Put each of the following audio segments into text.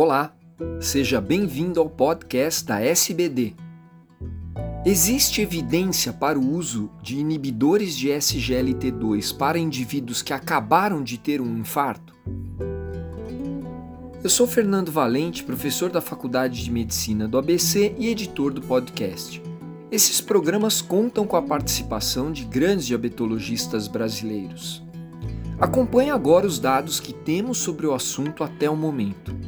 Olá, seja bem-vindo ao podcast da SBD. Existe evidência para o uso de inibidores de SGLT2 para indivíduos que acabaram de ter um infarto? Eu sou Fernando Valente, professor da Faculdade de Medicina do ABC e editor do podcast. Esses programas contam com a participação de grandes diabetologistas brasileiros. Acompanhe agora os dados que temos sobre o assunto até o momento.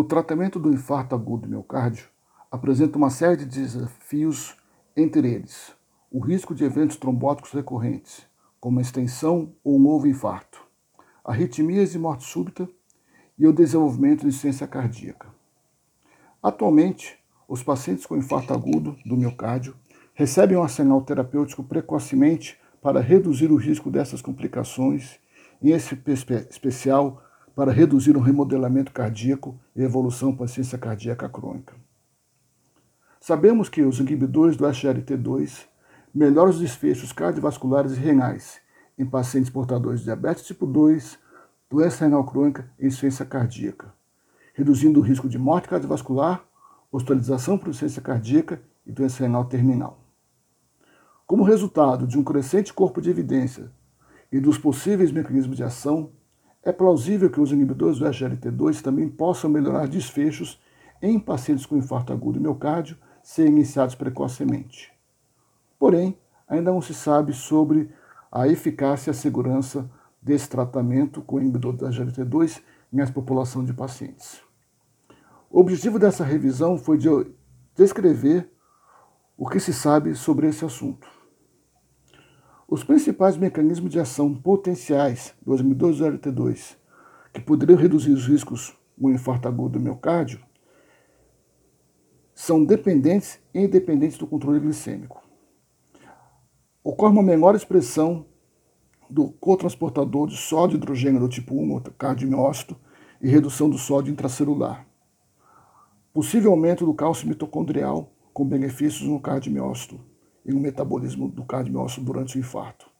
O tratamento do infarto agudo do miocárdio apresenta uma série de desafios, entre eles o risco de eventos trombóticos recorrentes, como a extensão ou um novo infarto, arritmias e morte súbita e o desenvolvimento de insuficiência cardíaca. Atualmente, os pacientes com infarto agudo do miocárdio recebem um arsenal terapêutico precocemente para reduzir o risco dessas complicações, em especial para reduzir o remodelamento cardíaco e evolução para a ciência cardíaca crônica. Sabemos que os inibidores do SGLT2 melhoram os desfechos cardiovasculares e renais em pacientes portadores de diabetes tipo 2, doença renal crônica e insuficiência cardíaca, reduzindo o risco de morte cardiovascular, hospitalização por insuficiência cardíaca e doença renal terminal. Como resultado de um crescente corpo de evidência e dos possíveis mecanismos de ação, é plausível que os inibidores do SGLT2 também possam melhorar desfechos em pacientes com infarto agudo do miocárdio ser iniciados precocemente. Porém, ainda não se sabe sobre a eficácia e a segurança desse tratamento com inibidor do SGLT2 em essa população de pacientes. O objetivo dessa revisão foi de descrever o que se sabe sobre esse assunto. Os principais mecanismos de ação potenciais do LT2 que poderiam reduzir os riscos no infarto agudo do miocárdio são dependentes e independentes do controle glicêmico. Ocorre uma menor expressão do cotransportador de sódio e hidrogênio do tipo 1, cardiomiócito, e redução do sódio intracelular. Possível aumento do cálcio mitocondrial, com benefícios no cardiomiócito e no metabolismo do cardiomiócito durante o infarto.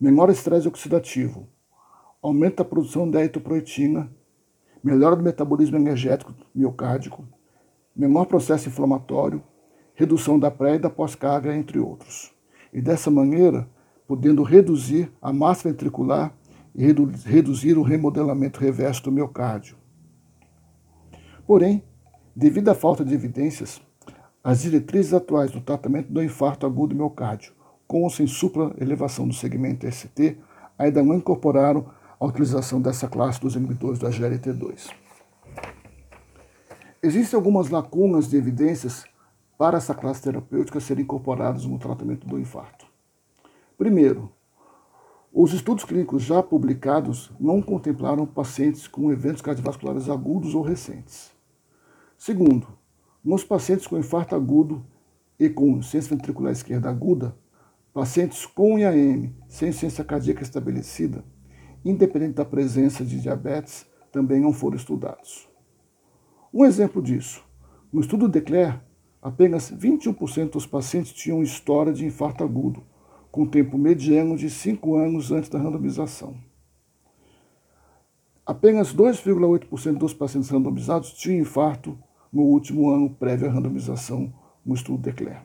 Menor estresse oxidativo, aumento da produção de eritropoetina, melhora do metabolismo energético miocárdico, menor processo inflamatório, redução da pré e da pós-carga, entre outros. E dessa maneira, podendo reduzir a massa ventricular e redu reduzir o remodelamento reverso do miocárdio. Porém, devido à falta de evidências, as diretrizes atuais do tratamento do infarto agudo do miocárdio, com ou sem supra-elevação do segmento ST, ainda não incorporaram a utilização dessa classe dos inibidores da GLT2. Existem algumas lacunas de evidências para essa classe terapêutica serem incorporadas no tratamento do infarto. Primeiro, os estudos clínicos já publicados não contemplaram pacientes com eventos cardiovasculares agudos ou recentes. Segundo, nos pacientes com infarto agudo e com ciência ventricular esquerda aguda, pacientes com IAM sem ciência cardíaca estabelecida, independente da presença de diabetes, também não foram estudados. Um exemplo disso, no estudo DECLARE, apenas 21% dos pacientes tinham história de infarto agudo, com tempo mediano de 5 anos antes da randomização. Apenas 2,8% dos pacientes randomizados tinham infarto no último ano prévio à randomização no estudo DECLARE.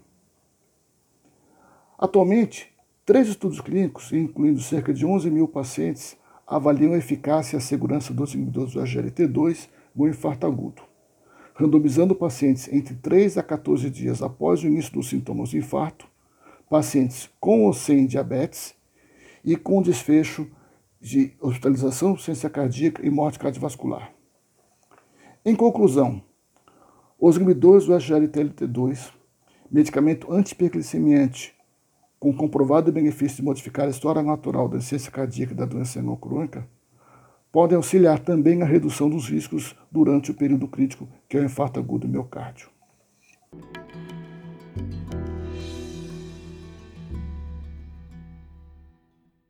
Atualmente, três estudos clínicos, incluindo cerca de 11 mil pacientes, avaliam a eficácia e a segurança dos inibidores do AGLT2 no infarto agudo, randomizando pacientes entre 3 a 14 dias após o início dos sintomas do infarto, pacientes com ou sem diabetes e com desfecho de hospitalização, ciência cardíaca e morte cardiovascular. Em conclusão, os inibidores do SGLT2, medicamento antiperglicemiante com comprovado benefício de modificar a história natural da ciência cardíaca da doença crônica, podem auxiliar também na redução dos riscos durante o período crítico, que é o infarto agudo do miocárdio.